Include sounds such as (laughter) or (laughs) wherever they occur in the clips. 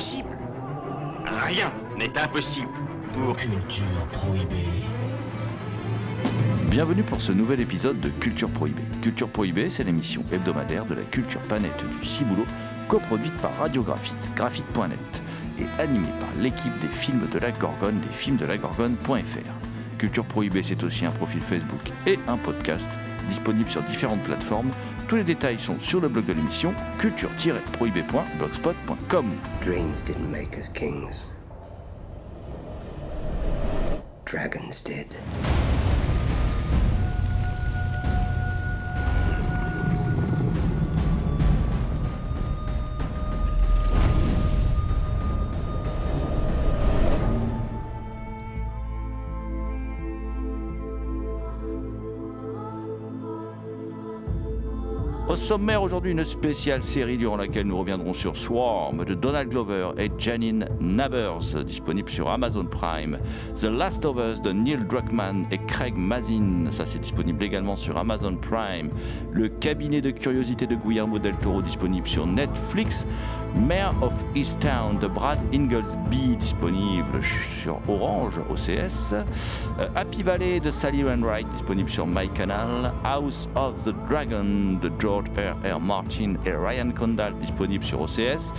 Impossible Rien n'est impossible pour... Culture prohibée. Bienvenue pour ce nouvel épisode de Culture Prohibée. Culture Prohibée, c'est l'émission hebdomadaire de la culture planète du Ciboulot, coproduite par Radiographite, graphite.net et animée par l'équipe des films de la Gorgone, des films de la Gorgone.fr. Culture Prohibée, c'est aussi un profil Facebook et un podcast disponible sur différentes plateformes. Tous les détails sont sur le blog de l'émission culture-prohibée.blogspot.com. Dreams didn't make us kings. Dragons did. Sommaire aujourd'hui, une spéciale série durant laquelle nous reviendrons sur Swarm de Donald Glover et Janine Nabers, disponible sur Amazon Prime. The Last of Us de Neil Druckmann et Craig Mazin, ça c'est disponible également sur Amazon Prime. Le cabinet de curiosité de Guillermo del Toro, disponible sur Netflix. Mayor of Easttown de Brad Inglesby, disponible sur Orange OCS. Euh, Happy Valley de Sally Wainwright, disponible sur MyCanal. House of the Dragon de George R. R. Martin et Ryan Condal, disponible sur OCS.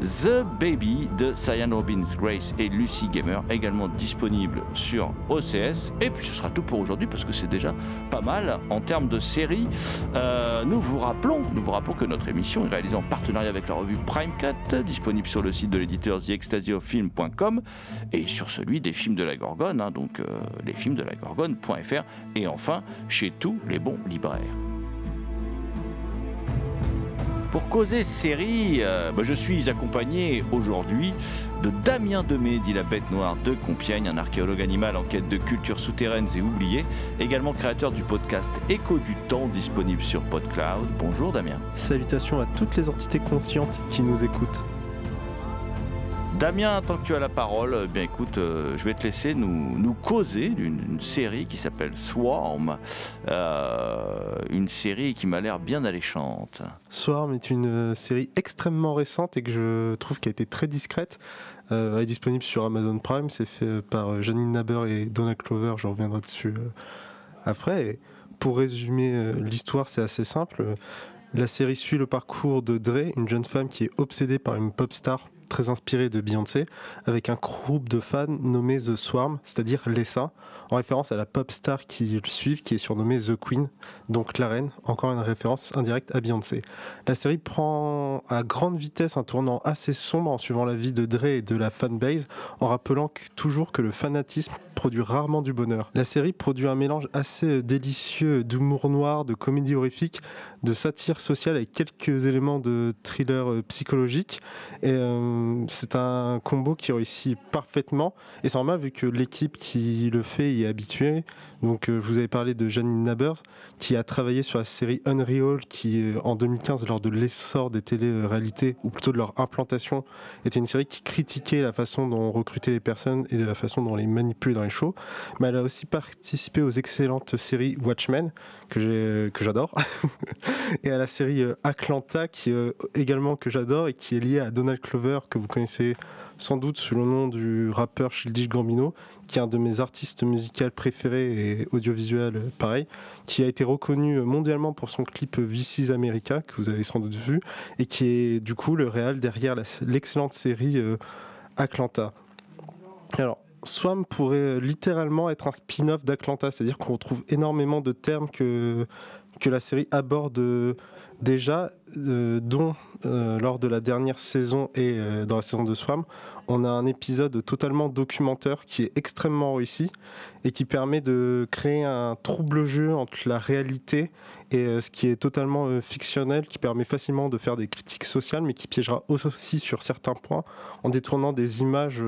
The Baby de Cyan Robbins Grace et Lucy Gamer, également disponible sur OCS. Et puis ce sera tout pour aujourd'hui parce que c'est déjà pas mal en termes de séries. Euh, nous vous rappelons, que notre émission est réalisée en partenariat avec la revue Prime Cut, disponible sur le site de l'éditeur TheExtasyOfFilm.com et sur celui des films de la Gorgone, hein, donc euh, les films de la Gorgone.fr et enfin chez tous les bons libraires. Pour causer série, euh, bah, je suis accompagné aujourd'hui de Damien Demey, dit la bête noire de Compiègne, un archéologue animal en quête de cultures souterraines et oubliées, également créateur du podcast Écho du temps, disponible sur PodCloud. Bonjour Damien. Salutations à toutes les entités conscientes qui nous écoutent. Damien, tant que tu as la parole, eh bien écoute, euh, je vais te laisser nous, causer d'une série qui s'appelle Swarm, euh, une série qui m'a l'air bien alléchante. Swarm est une euh, série extrêmement récente et que je trouve qui a été très discrète. Elle est disponible sur Amazon Prime. C'est fait par Janine Naber et Donna Clover. Je reviendrai dessus après. Pour résumer l'histoire, c'est assez simple. La série suit le parcours de Dre, une jeune femme qui est obsédée par une pop star très inspirée de Beyoncé, avec un groupe de fans nommé The Swarm, c'est-à-dire les saints, en référence à la pop star qui le suivent, qui est surnommée The Queen, donc la reine, encore une référence indirecte à Beyoncé. La série prend à grande vitesse un tournant assez sombre en suivant la vie de Dre et de la fanbase, en rappelant toujours que le fanatisme produit rarement du bonheur. La série produit un mélange assez délicieux d'humour noir, de comédie horrifique, de satire sociale avec quelques éléments de thriller euh, psychologique. Euh, c'est un combo qui réussit parfaitement. Et c'est normal vu que l'équipe qui le fait y est habituée. Donc euh, je vous avais parlé de Janine Nabers qui a travaillé sur la série Unreal qui euh, en 2015 lors de l'essor des télé-réalités ou plutôt de leur implantation était une série qui critiquait la façon dont on recrutait les personnes et de la façon dont on les manipulait dans les shows. Mais elle a aussi participé aux excellentes séries Watchmen que j'adore (laughs) et à la série euh, Atlanta qui euh, également que j'adore et qui est liée à Donald Clover que vous connaissez sans doute sous le nom du rappeur Childish Gambino qui est un de mes artistes musicaux préférés et audiovisuels euh, pareil qui a été reconnu mondialement pour son clip Vices America que vous avez sans doute vu et qui est du coup le réal derrière l'excellente série Atlanta. Alors Swam pourrait littéralement être un spin-off d'Atlanta, c'est-à-dire qu'on retrouve énormément de termes que, que la série aborde déjà, euh, dont euh, lors de la dernière saison et euh, dans la saison de Swam, on a un épisode totalement documentaire qui est extrêmement réussi et qui permet de créer un trouble jeu entre la réalité et ce qui est totalement fictionnel, qui permet facilement de faire des critiques sociales, mais qui piégera aussi sur certains points en détournant des images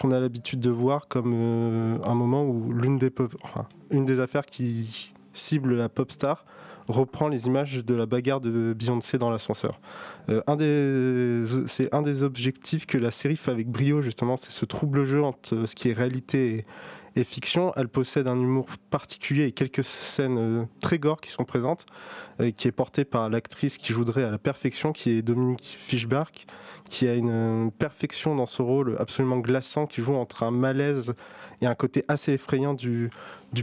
qu'on a l'habitude de voir comme un moment où l'une des affaires qui cible la pop star reprend les images de la bagarre de Beyoncé dans l'ascenseur. Euh, c'est un des objectifs que la série fait avec brio, justement, c'est ce trouble jeu entre euh, ce qui est réalité et, fiction. Elle possède un humour particulier et quelques scènes euh, très gore qui sont présentes, qui est portée par l'actrice qui jouerait à la perfection, qui est Dominique Fischbach, qui a une perfection dans ce rôle absolument glaçant, qui joue entre un malaise et un côté assez effrayant du,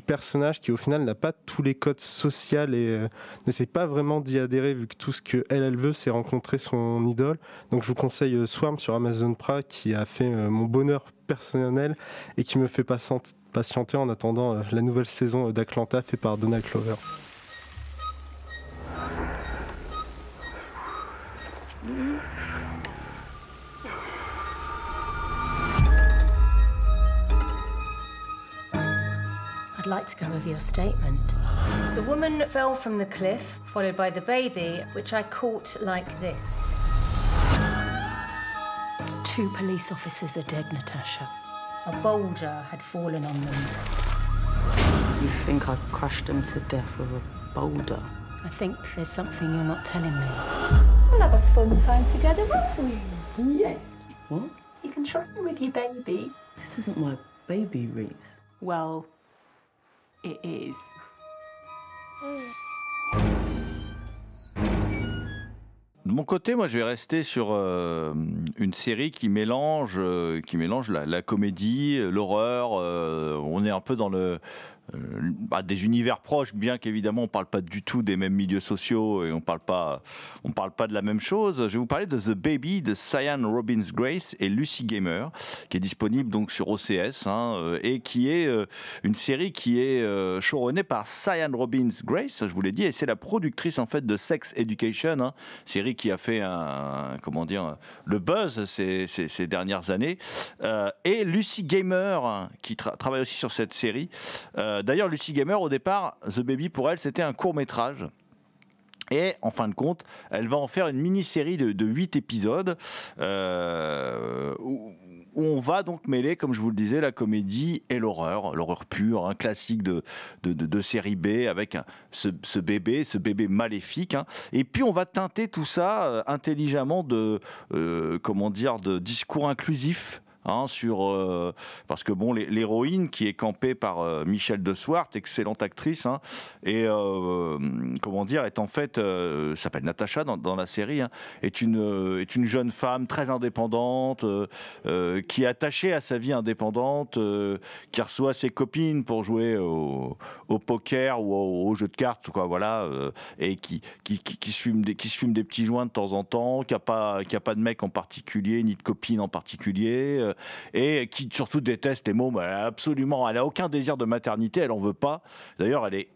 personnage qui au final n'a pas tous les codes sociaux et euh, n'essaie pas vraiment d'y adhérer vu que tout ce que elle, veut c'est rencontrer son idole. Donc je vous conseille euh, Swarm sur Amazon Prime qui a fait euh, mon bonheur personnel et qui me fait patienter en attendant la nouvelle saison d'Atlanta fait par Donald Clover. I'd like to go over your statement. The woman fell from the cliff, followed by the baby, which I caught like this. Two police officers are dead, Natasha. A boulder had fallen on them. You think I crushed them to death with a boulder? I think there's something you're not telling me. We'll have a fun time together, won't we? Yes. What? You can trust me with your baby. This isn't my baby, Reese. Well, De mon côté, moi, je vais rester sur euh, une série qui mélange, euh, qui mélange la, comédie, l'horreur. euh, on est un peu dans le, bah, des univers proches, bien qu'évidemment on parle pas du tout des mêmes milieux sociaux et on parle pas, parle pas de la même chose. Je vais vous parler de The Baby de Cyan Robbins Grace et Lucy Gamer, qui est disponible donc sur OCS hein, euh, et qui est euh, une série qui est euh, showrunnée par Cyan Robbins Grace, je vous l'ai dit, et c'est la productrice en fait de Sex Education, hein, série qui a fait comment dire, le buzz ces, dernières années, Euh, et Lucy Gamer qui tra- travaille aussi sur cette série. Euh, D'ailleurs, Lucy Gamer, au départ, The Baby, pour elle, c'était un court métrage. Et en fin de compte, elle va en faire une mini-série de, de 8 épisodes euh, où, on va donc mêler, comme je vous le disais, la comédie et l'horreur, l'horreur pure, un classique de, de, série B avec ce, bébé, ce bébé maléfique. hein. Et puis on va teinter tout ça euh, intelligemment de, euh, comment dire, de discours inclusifs. Hein, sur euh, parce que bon l'hé- l'héroïne qui est campée par euh, Michel de Swart excellente actrice hein, et euh, comment dire est en fait euh, s'appelle Natacha dans, la série hein, est une est une jeune femme très indépendante qui est attachée à sa vie indépendante qui reçoit ses copines pour jouer au, poker ou au, jeu de cartes quoi voilà et qui qui, qui, qui se fume des qui fume des petits joints de temps en temps qui a pas qui a pas de mec en particulier ni de copine en particulier euh, et qui surtout déteste les mômes elle a absolument elle a aucun désir de maternité elle en veut pas d'ailleurs elle est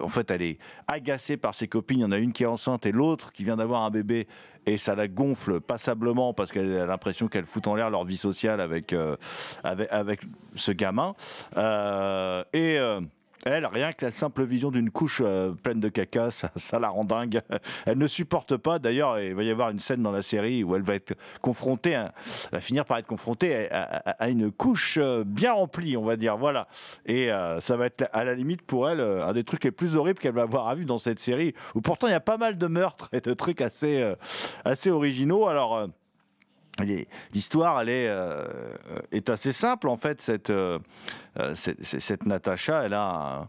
en fait, elle est agacée par ses copines. Il y en a une qui est enceinte et l'autre qui vient d'avoir un bébé. Et ça la gonfle passablement parce qu'elle a l'impression qu'elle fout en l'air leur vie sociale avec, euh, avec, ce gamin. Euh, et. Elle, rien que la simple vision d'une couche euh, pleine de caca, ça, la rend dingue. (laughs) Elle ne supporte pas. D'ailleurs, il va y avoir une scène dans la série où elle va être confrontée, à- finir par être confrontée à, une couche euh, bien remplie, on va dire. Voilà. Et euh, ça va être à la limite pour elle un des trucs les plus horribles qu'elle va avoir à vu dans cette série. Où pourtant il y a pas mal de meurtres et de trucs assez, assez originaux. Alors. L'histoire, elle est, euh, est assez simple en fait. Cette, euh, euh, cette, cette- Natacha, elle a,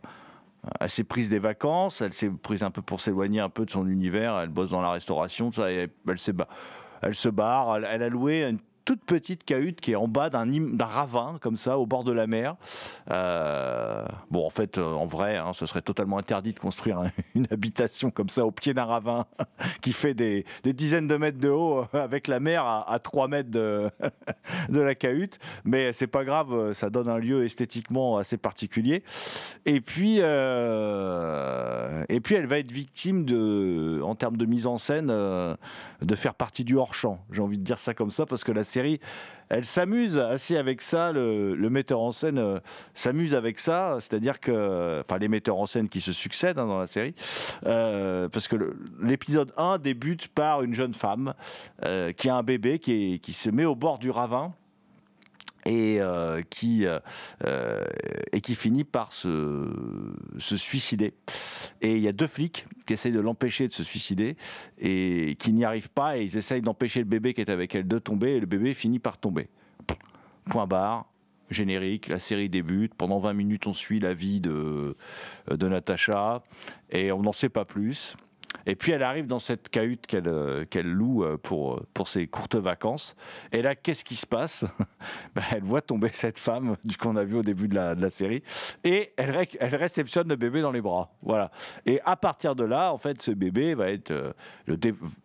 elle s'est prise des vacances, elle s'est prise un peu pour s'éloigner un peu de son univers. Elle bosse dans la restauration, ça, elle, se barre. Elle, elle a loué une toute petite cahute qui est en bas d'un ravin, comme ça, au bord de la mer. Euh, bon, en fait, euh, en vrai, hein, ce serait totalement interdit de construire un- (laughs) une habitation comme ça au pied d'un ravin (laughs) qui fait des, des dizaines de mètres de haut euh, avec la mer à, à 3 mètres de, (laughs) de la cahute. Mais c'est pas grave, ça donne un lieu esthétiquement assez particulier. Et puis, et puis elle va être victime de, en termes de mise en scène, de faire partie du hors-champ. J'ai envie de dire ça comme ça parce que la série, elle s'amuse assez avec ça. Le, metteur en scène euh, s'amuse avec ça, c'est-à-dire que, enfin, les metteurs en scène qui se succèdent hein, dans la série, euh, parce que l'épisode 1 débute par une jeune femme euh, qui a un bébé qui, qui se met au bord du ravin et euh, qui euh, euh, et qui finit par se, suicider. Et il y a deux flics qui essayent de l'empêcher de se suicider et qui n'y arrivent pas et ils essayent d'empêcher le bébé qui est avec elle de tomber et le bébé finit par tomber. Point barre. Générique, la série débute. Pendant 20 minutes, on suit la vie de, de Natacha et on n'en sait pas plus. Et puis elle arrive dans cette cahute qu'elle euh, qu'elle loue euh, pour, pour ses courtes vacances. Et là, qu'est-ce qui se passe (laughs) Ben, Elle voit tomber cette femme (laughs) qu'on a vu au début de la, série et elle, ré- elle réceptionne le bébé dans les bras. Voilà. Et à partir de là, en fait, ce bébé va être. euh,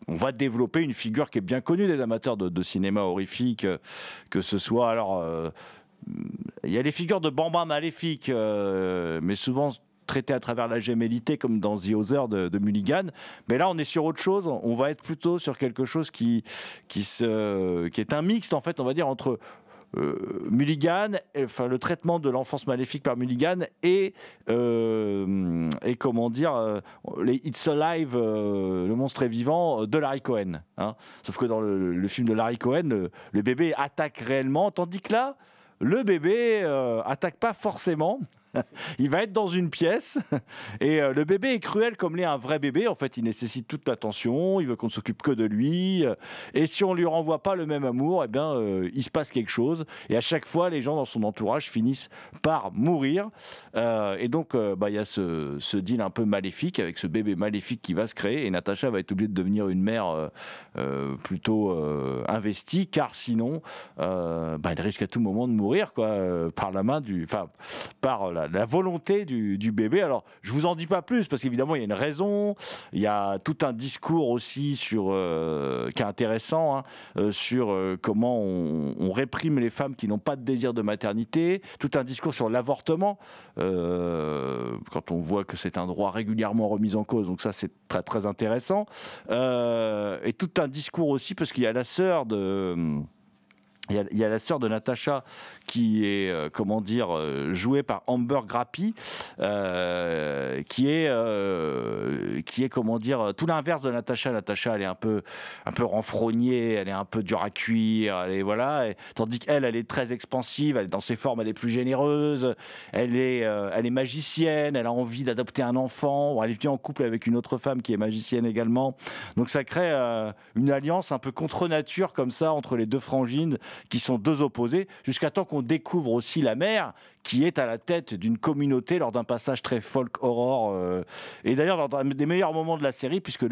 on va développer une figure qui est bien connue des amateurs de, cinéma horrifique, euh, que ce soit alors. euh, il y a les figures de bambins maléfiques, euh, mais souvent traitées à travers la gémellité, comme dans The Other de, Mulligan. Mais là, on est sur autre chose. On va être plutôt sur quelque chose qui, qui, se, qui est un mixte, en fait, on va dire, entre euh, Mulligan, enfin le traitement de l'enfance maléfique par Mulligan et, euh, et comment dire, euh, les It's Alive, le monstre est vivant de Larry Cohen. hein. Sauf que dans le, film de Larry Cohen, le, le bébé attaque réellement, tandis que là, le bébé attaque pas forcément. (laughs) il va être dans une pièce et euh, le bébé est cruel comme l'est un vrai bébé. En fait, il nécessite toute l'attention, il veut qu'on ne s'occupe que de lui. euh, Et si on lui renvoie pas le même amour, eh bien, euh, il se passe quelque chose. Et à chaque fois, les gens dans son entourage finissent par mourir. Et donc, bah, il y a ce, deal un peu maléfique avec ce bébé maléfique qui va se créer. Et Natacha va être obligée de devenir une mère plutôt investie, car sinon, bah, elle risque à tout moment de mourir, quoi, par la main du, enfin, par la volonté du, bébé. Alors, je vous en dis pas plus parce qu'évidemment, il y a une raison. Il y a tout un discours aussi sur euh, qui est intéressant hein, euh, sur euh, comment on, réprime les femmes qui n'ont pas de désir de maternité. Tout un discours sur l'avortement quand on voit que c'est un droit régulièrement remis en cause. Donc ça, c'est très très intéressant. Et tout un discours aussi parce qu'il y a la sœur de il y, a, la sœur de Natacha qui est, euh, comment dire, euh, jouée par Amber Grappi, euh, qui est, qui est, comment dire, tout l'inverse de Natacha. Natacha, elle est un peu, un peu renfrognée, elle est un peu dure à cuire, elle voilà. Tandis qu'elle, elle est très expansive, elle est dans ses formes, elle est plus généreuse, elle est, elle est magicienne, elle a envie d'adopter un enfant, elle vit en couple avec une autre femme qui est magicienne également. Donc ça crée une alliance un peu contre nature comme ça entre les deux frangines qui sont deux opposés, jusqu'à temps qu'on découvre aussi la mère qui est à la tête d'une communauté lors d'un passage très folk horror. euh, et d'ailleurs, dans un des meilleurs moments de la série, puisque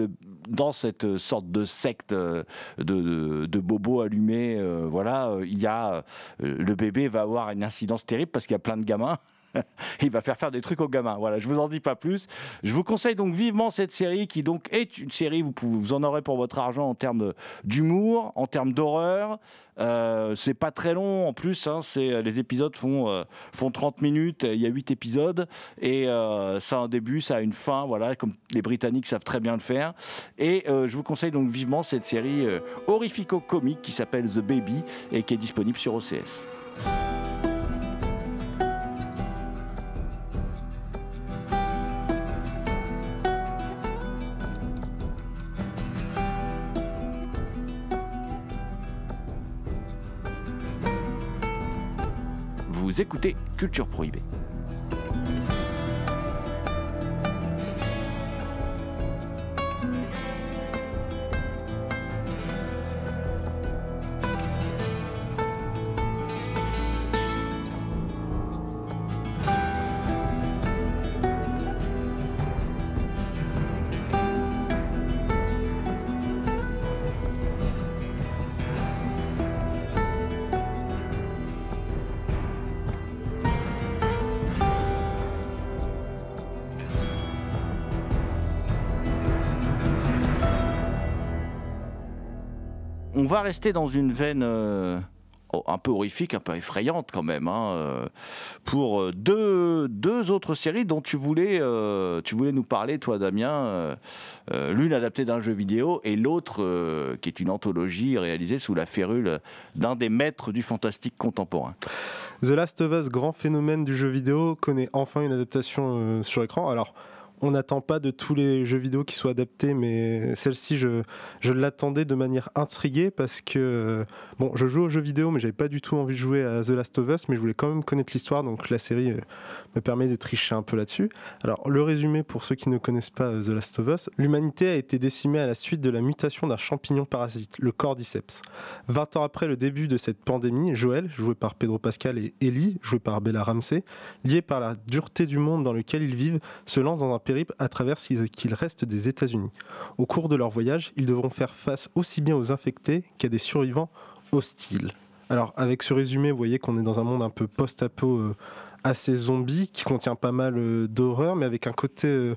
dans cette sorte de secte euh, de, bobos allumés, euh, voilà, il y a le bébé va avoir une incidence terrible parce qu'il y a plein de gamins. (laughs) il va faire faire des trucs aux gamins. Voilà, je vous en dis pas plus. Je vous conseille donc vivement cette série qui donc est une série, vous, vous en aurez pour votre argent en termes d'humour, en termes d'horreur. Euh, c'est pas très long en plus, hein, c'est, les épisodes font, euh, font 30 minutes, il y a 8 épisodes et euh, ça a un début, ça a une fin, voilà, comme les Britanniques savent très bien le faire. Et euh, je vous conseille donc vivement cette série horrifico-comique qui s'appelle The Baby et qui est disponible sur OCS. Écoutez Culture Prohibée. Va rester dans une veine euh, un peu horrifique, un peu effrayante quand même, hein, euh, pour euh, deux, deux autres séries dont tu voulais, tu voulais nous parler, toi Damien. L'une adaptée d'un jeu vidéo et l'autre qui est une anthologie réalisée sous la férule d'un des maîtres du fantastique contemporain. The Last of Us, grand phénomène du jeu vidéo, connaît enfin une adaptation sur écran. Alors, on n'attend pas de tous les jeux vidéo qui soient adaptés, mais celle-ci, je, je l'attendais de manière intriguée parce que, bon, je joue aux jeux vidéo, mais j'avais pas du tout envie de jouer à The Last of Us, mais je voulais quand même connaître l'histoire, donc la série euh, me permet de tricher un peu là-dessus. Alors, le résumé pour ceux qui ne connaissent pas euh, The Last of Us, l'humanité a été décimée à la suite de la mutation d'un champignon parasite, le cordyceps. 20 ans après le début de cette pandémie, Joël, joué par Pedro Pascal, et Ellie, joué par Bella Ramsey, liés par la dureté du monde dans lequel ils vivent, se lancent dans un à travers ce qu'il reste des États-Unis. Au cours de leur voyage, ils devront faire face aussi bien aux infectés qu'à des survivants hostiles. Alors, avec ce résumé, vous voyez qu'on est dans un monde un peu post-apo euh, assez zombie qui contient pas mal euh, d'horreur, mais avec un côté euh,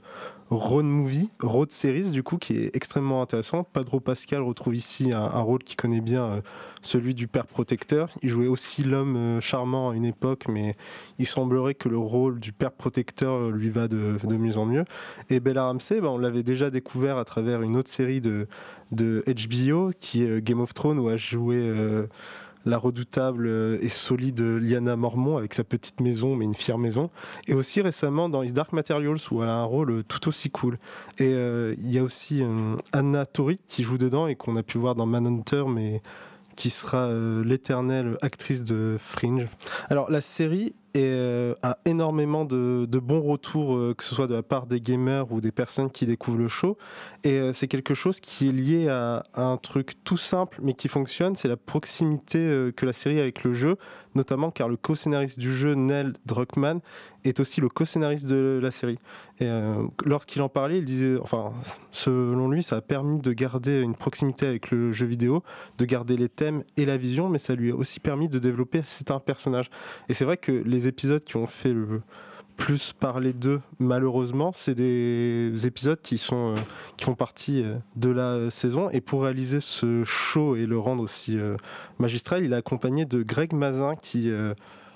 road movie, road series du coup, qui est extrêmement intéressant. Padro Pascal retrouve ici un, rôle qui connaît bien euh, celui du père protecteur. Il jouait aussi l'homme charmant à une époque, mais il semblerait que le rôle du père protecteur lui va de, mieux en mieux. Et Bella Ramsey, ben, on l'avait déjà découvert à travers une autre série de, de HBO qui est Game of Thrones où elle joué la redoutable et solide Liana Mormont avec sa petite maison, mais une fière maison. Et aussi récemment dans His Dark Materials où elle a un rôle tout aussi cool. Et euh, il y a aussi euh, Anna Tori qui joue dedans et qu'on a pu voir dans Manhunter, mais qui sera euh, l'éternelle actrice de Fringe. Alors la série et a énormément de, bons retours, que ce soit de la part des gamers ou des personnes qui découvrent le show. Et c'est quelque chose qui est lié à, un truc tout simple mais qui fonctionne, c'est la proximité que la série a avec le jeu, notamment car le co-scénariste du jeu, Neil Druckmann, est aussi le co-scénariste de la série. Et euh, lorsqu'il en parlait, il disait, enfin, selon lui, ça a permis de garder une proximité avec le jeu vidéo, de garder les thèmes et la vision, mais ça lui a aussi permis de développer certains personnages. Et c'est vrai que les épisodes qui ont fait le plus parler d'eux, malheureusement, c'est des épisodes qui, sont, euh, qui font partie euh, de la saison. Et pour réaliser ce show et le rendre aussi euh, magistral, il est accompagné de Greg Mazin qui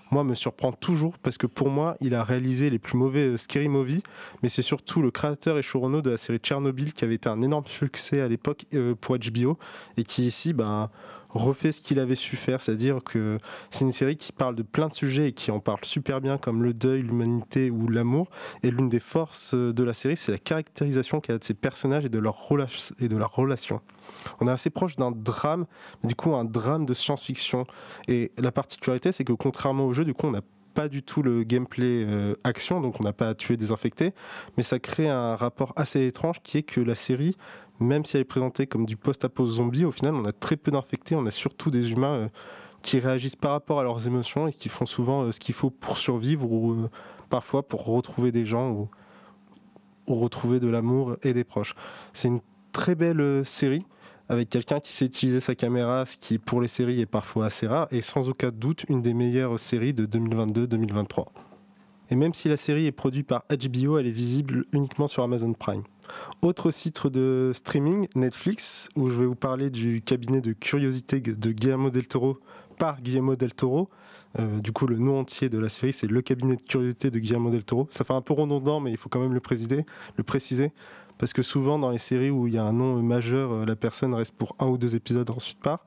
moi, me surprend toujours parce que pour moi, il a réalisé les plus mauvais Scary Movie, mais c'est surtout le créateur et showrunner de la série Tchernobyl qui avait été un énorme succès à l'époque pour HBO et qui ici, ben, refait ce qu'il avait su faire, c'est-à-dire que c'est une série qui parle de plein de sujets et qui en parle super bien, comme le deuil, l'humanité ou l'amour. Et l'une des forces de la série, c'est la caractérisation qu'elle a de ses personnages et de leur et de leur relation. On est assez proche d'un drame, du coup un drame de science-fiction. Et la particularité, c'est que contrairement au jeu, du coup, on n'a pas du tout le gameplay euh, action, donc on n'a pas à tuer des infectés, mais ça crée un rapport assez étrange qui est que la série même si elle est présentée comme du post-apo zombie, au final, on a très peu d'infectés, on a surtout des humains euh, qui réagissent par rapport à leurs émotions et qui font souvent euh, ce qu'il faut pour survivre ou euh, parfois pour retrouver des gens ou, retrouver de l'amour et des proches. C'est une très belle série avec quelqu'un qui sait utiliser sa caméra, ce qui pour les séries est parfois assez rare, et sans aucun doute une des meilleures séries de 2022-2023. Et même si la série est produite par HBO, elle est visible uniquement sur Amazon Prime. Autre site de streaming, Netflix, où je vais vous parler du cabinet de curiosité de Guillermo del Toro par Guillermo del Toro. Euh, du coup, le nom entier de la série, c'est le cabinet de curiosité de Guillermo del Toro. Ça fait un peu redondant, mais il faut quand même le, présider, le préciser. Parce que souvent, dans les séries où il y a un nom majeur, euh, la personne reste pour un ou deux épisodes, ensuite part.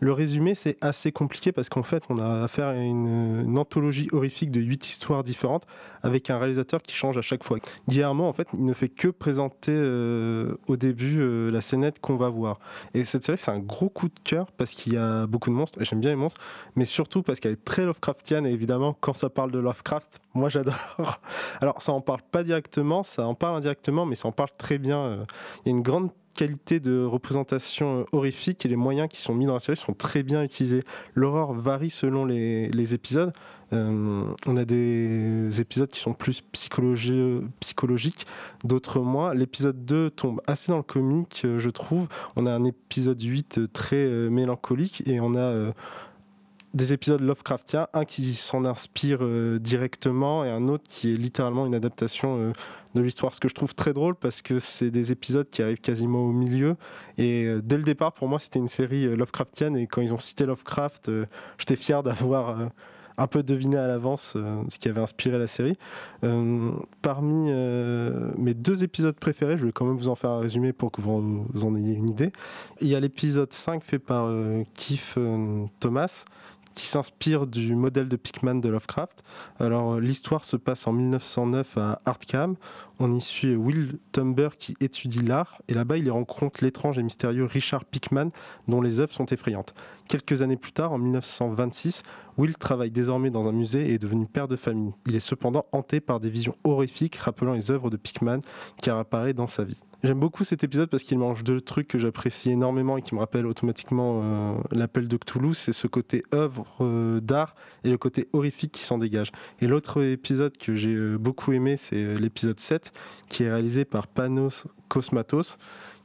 Le résumé, c'est assez compliqué parce qu'en fait, on a affaire à une, anthologie horrifique de huit histoires différentes avec un réalisateur qui change à chaque fois. Guillermo, en fait, il ne fait que présenter euh, au début euh, la scénette qu'on va voir. Et cette série, c'est un gros coup de cœur parce qu'il y a beaucoup de monstres, et j'aime bien les monstres, mais surtout parce qu'elle est très Lovecraftienne, et évidemment, quand ça parle de Lovecraft, moi j'adore. (laughs) Alors, ça en parle pas directement, ça en parle indirectement, mais ça en parle très bien. Euh. Il y a une grande qualité de représentation euh, horrifique et les moyens qui sont mis dans la série sont très bien utilisés. L'horreur varie selon les, épisodes. Euh, on a des épisodes qui sont plus psychologiques, d'autres moins. L'épisode 2 tombe assez dans le comique, euh, je trouve. On a un épisode 8 très mélancolique et on a des épisodes Lovecraftiens, un qui s'en inspire euh, directement et un autre qui est littéralement une adaptation euh, de l'histoire. Ce que je trouve très drôle parce que c'est des épisodes qui arrivent quasiment au milieu. Et euh, dès le départ, pour moi, c'était une série Lovecraftienne. Et quand ils ont cité Lovecraft, j'étais fier d'avoir un peu deviné à l'avance ce qui avait inspiré la série. parmi mes deux épisodes préférés, je vais quand même vous en faire un résumé pour que vous en ayez une idée. Il y a l'épisode 5 fait par Keith Thomas qui s'inspire du modèle de Pickman de Lovecraft. Alors l'histoire se passe en 1909 à Arkham. On y suit Will Tumber qui étudie l'art et là-bas il rencontre l'étrange et mystérieux Richard Pickman dont les œuvres sont effrayantes. Quelques années plus tard, en 1926, Will travaille désormais dans un musée et est devenu père de famille. Il est cependant hanté par des visions horrifiques rappelant les œuvres de Pickman qui apparaissent dans sa vie. J'aime beaucoup cet épisode parce qu'il mange deux trucs que j'apprécie énormément et qui me rappellent automatiquement euh, l'appel de Cthulhu, c'est ce côté œuvre euh, d'art et le côté horrifique qui s'en dégage. Et l'autre épisode que j'ai euh, beaucoup aimé, c'est l'épisode 7 qui est réalisé par Panos Cosmatos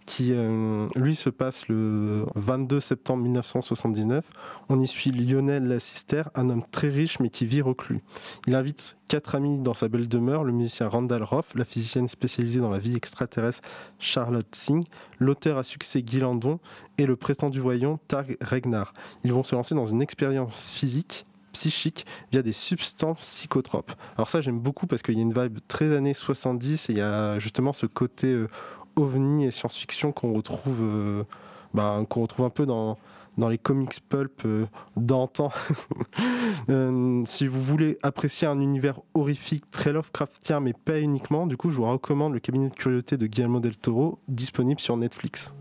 qui euh, lui se passe le 22 septembre 1979. On y suit Lionel Lassister, un homme très riche mais qui vit reclus. Il invite quatre amis dans sa belle demeure, le musicien Randall Roth, la physicienne spécialisée dans la vie extraterrestre Charlotte Singh, l'auteur à succès Guy Landon et le président du voyant Targ Regnar. Ils vont se lancer dans une expérience physique psychique via des substances psychotropes. Alors ça j'aime beaucoup parce qu'il y a une vibe très années 70 et il y a justement ce côté euh, ovni et science-fiction qu'on retrouve, euh, bah, un peu dans, dans les comics pulp euh, d'antan. (laughs) Euh, si vous voulez apprécier un univers horrifique très Lovecraftien, mais pas uniquement, du coup, je vous recommande le cabinet de curiosité de Guillermo del Toro, disponible sur Netflix.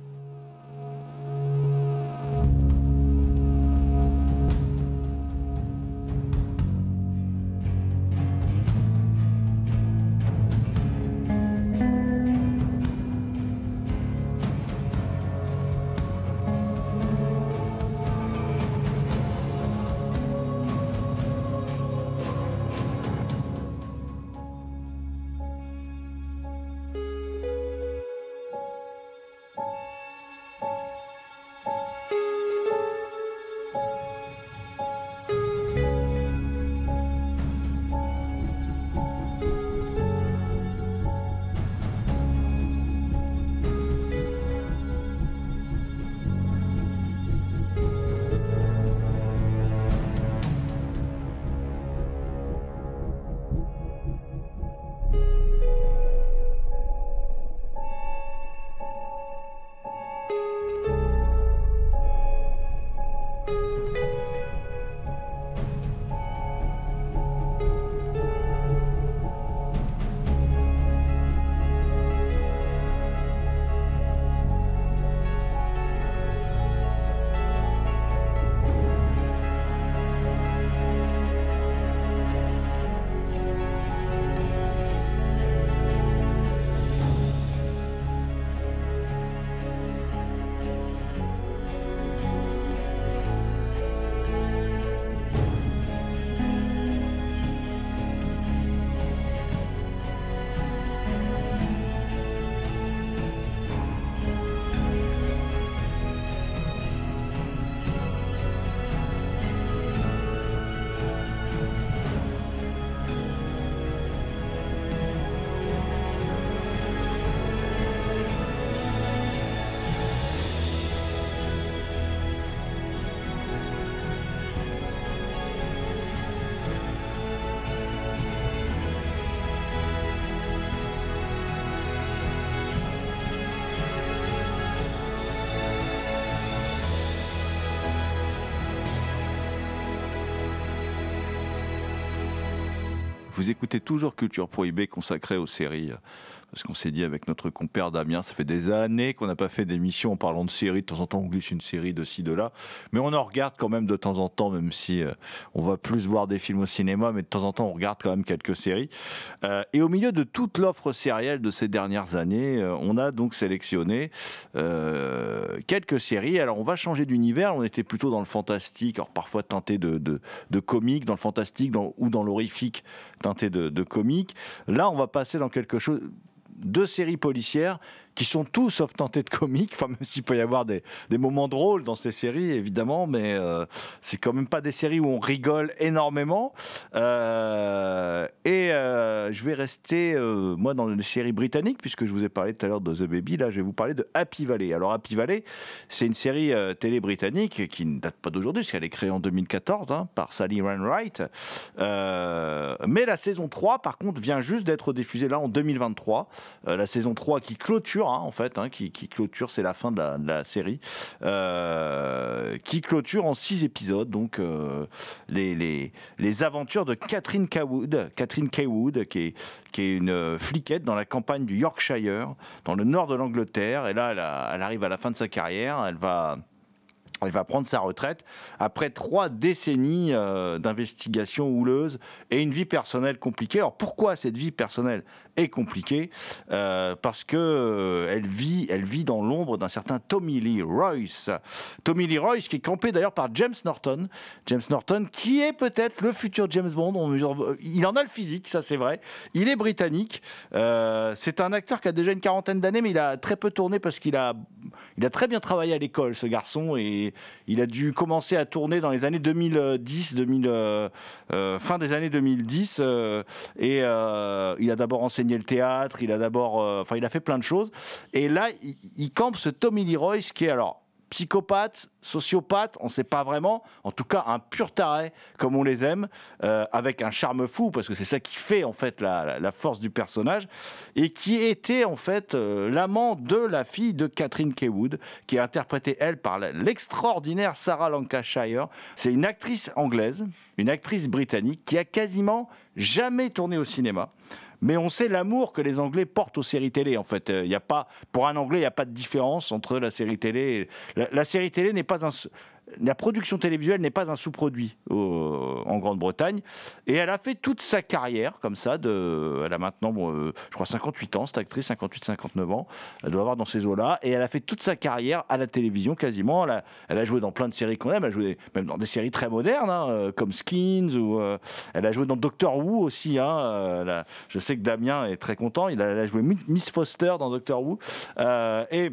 Vous écoutez toujours Culture Prohibée consacrée aux séries parce qu'on s'est dit avec notre compère Damien, ça fait des années qu'on n'a pas fait d'émission en parlant de séries. De temps en temps, on glisse une série de ci, de là. Mais on en regarde quand même de temps en temps, même si euh, on va plus voir des films au cinéma, mais de temps en temps, on regarde quand même quelques séries. Euh, et au milieu de toute l'offre sérielle de ces dernières années, euh, on a donc sélectionné quelques séries. Alors, on va changer d'univers. On était plutôt dans le fantastique, alors parfois teinté de, comique, dans le fantastique ou dans l'horrifique teinté de comique. Là, on va passer dans quelque chose deux séries policières qui sont tous sauf tentés de comique, enfin même s'il peut y avoir des, moments drôles dans ces séries évidemment, mais euh, c'est quand même pas des séries où on rigole énormément. Euh, et euh, je vais rester euh, moi dans une série britannique puisque je vous ai parlé tout à l'heure de The Baby, là je vais vous parler de Happy Valley. Alors Happy Valley, c'est une série télé britannique qui ne date pas d'aujourd'hui, puisqu'elle est créée en 2014 hein, par Sally Wainwright. Mais la saison 3 par contre vient juste d'être diffusée là en 2023. Euh, la saison 3 qui hein, en fait, hein, qui, clôture, c'est la fin de la, série, euh, qui clôture en six épisodes, donc euh, les, les, les, aventures de Catherine Cawood, Catherine Kaywood, qui est, qui est une fliquette dans la campagne du Yorkshire, dans le nord de l'Angleterre, et là, elle, arrive à la fin de sa carrière, elle va elle va prendre sa retraite après trois décennies euh, d'investigation houleuse et une vie personnelle compliquée. Alors pourquoi cette vie personnelle est compliquée euh, Parce que euh, elle vit, elle vit dans l'ombre d'un certain Tommy Lee Royce. Tommy Lee Royce qui est campé d'ailleurs par James Norton. James Norton qui est peut-être le futur James Bond. Il en a le physique, ça c'est vrai. Il est britannique. Euh, c'est un acteur qui a déjà une quarantaine d'années, mais il a très peu tourné parce qu'il a, il a très bien travaillé à l'école, ce garçon, et il a dû commencer à tourner dans les années 2010, 2000, euh, euh, fin des années 2010. Euh, et il a d'abord enseigné le théâtre, il a d'abord, euh, il a fait plein de choses. Et là, il, campe ce Tommy Lee Royce qui est alors psychopathe, sociopathe, on ne sait pas vraiment, en tout cas un pur taré comme on les aime, euh, avec un charme fou, parce que c'est ça qui fait en fait la, force du personnage, et qui était en fait euh, l'amant de la fille de Catherine Kaywood, qui est interprétée elle par l'extraordinaire Sarah Lancashire. C'est une actrice anglaise, une actrice britannique, qui a quasiment jamais tourné au cinéma mais on sait l'amour que les Anglais portent aux séries télé. En fait, il euh, y a pas, pour un Anglais, il n'y a pas de différence entre la série télé. Et... La, la, série télé n'est pas un, la production télévisuelle n'est pas un sous-produit en Grande-Bretagne. Et elle a fait toute sa carrière comme ça. Elle a maintenant, euh, je crois, 58 ans, cette actrice, 58-59 ans. Elle doit avoir dans ces eaux-là. Et elle a fait toute sa carrière à la télévision quasiment. Elle a, joué dans plein de séries qu'on aime. Elle a joué même dans des séries très modernes, hein, euh, comme Skins. Ou, euh, elle a joué dans Doctor Who aussi. Hein, je sais que Damien est très content. Il a, elle a joué Miss Foster dans Doctor Who. et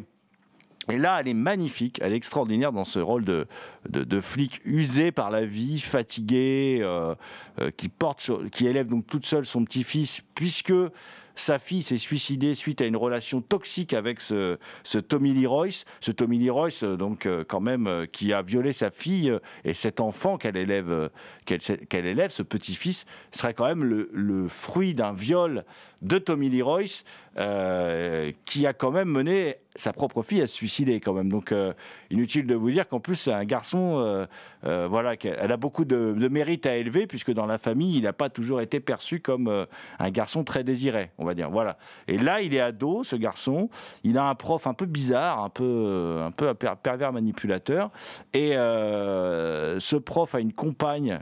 et là, elle est magnifique, elle est extraordinaire dans ce rôle de, flic usé par la vie, fatigué, euh, euh, qui porte, qui élève donc toute seule son petit-fils, puisque sa fille s'est suicidée suite à une relation toxique avec ce, Tommy Lee Royce. Ce Tommy Lee Royce, donc euh, quand même, euh, qui a violé sa fille euh, et cet enfant qu'elle élève, qu'elle qu élève, ce petit-fils, serait quand même le, fruit d'un viol de Tommy Lee Royce euh, qui a quand même mené sa propre fille à se suicider quand même. Donc euh, inutile de vous dire qu'en plus c'est un garçon, euh, euh, voilà, elle a beaucoup de, mérite à élever puisque dans la famille il n'a pas toujours été perçu comme euh, un garçon très désiré, dire. Voilà. Et là il est ado, ce garçon. Il a un prof un peu bizarre, un peu, un peu pervers manipulateur. Et ce prof a une compagne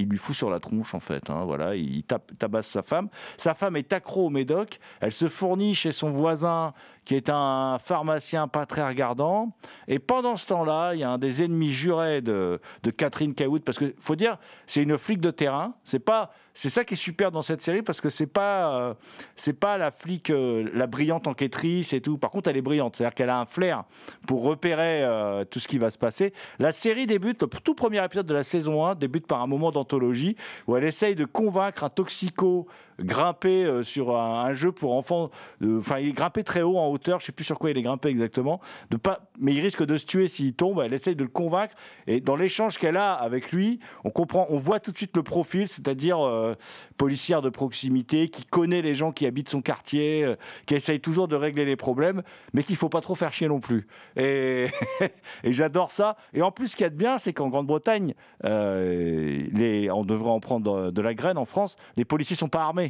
il lui fout sur la tronche en fait. Hein, voilà, il tape, tabasse sa femme. Sa femme est accro au médoc. Elle se fournit chez son voisin qui est un pharmacien pas très regardant. Et pendant ce temps-là, il y a un des ennemis jurés de, Catherine Cawood parce que faut dire, c'est une flic de terrain. C'est pas, c'est ça qui est super dans cette série parce que c'est pas, euh, c'est pas la flic, euh, la brillante enquêtrice et tout. Par contre, elle est brillante, c'est-à-dire qu'elle a un flair pour repérer euh, tout ce qui va se passer. La série débute, le tout premier épisode de la saison 1 débute par un moment d'anthologie où elle essaye de convaincre un toxico grimper euh, sur un, jeu pour enfants. Enfin, il est grimpé très haut en hauteur, je sais plus sur quoi il est grimpé exactement. De pas, mais il risque de se tuer s'il tombe. Elle essaye de le convaincre. Et dans l'échange qu'elle a avec lui, on comprend, on voit tout de suite le profil, c'est-à-dire euh, policière de proximité qui connaît les gens qui habitent son quartier, euh, qui essaye toujours de régler les problèmes, mais qu'il faut pas trop faire chier non plus. Et, (laughs) j'adore ça. Et en plus, ce qu'il y a de bien, c'est qu'en Grande-Bretagne, on devrait en prendre de, de la graine. En France, les policiers sont pas armés.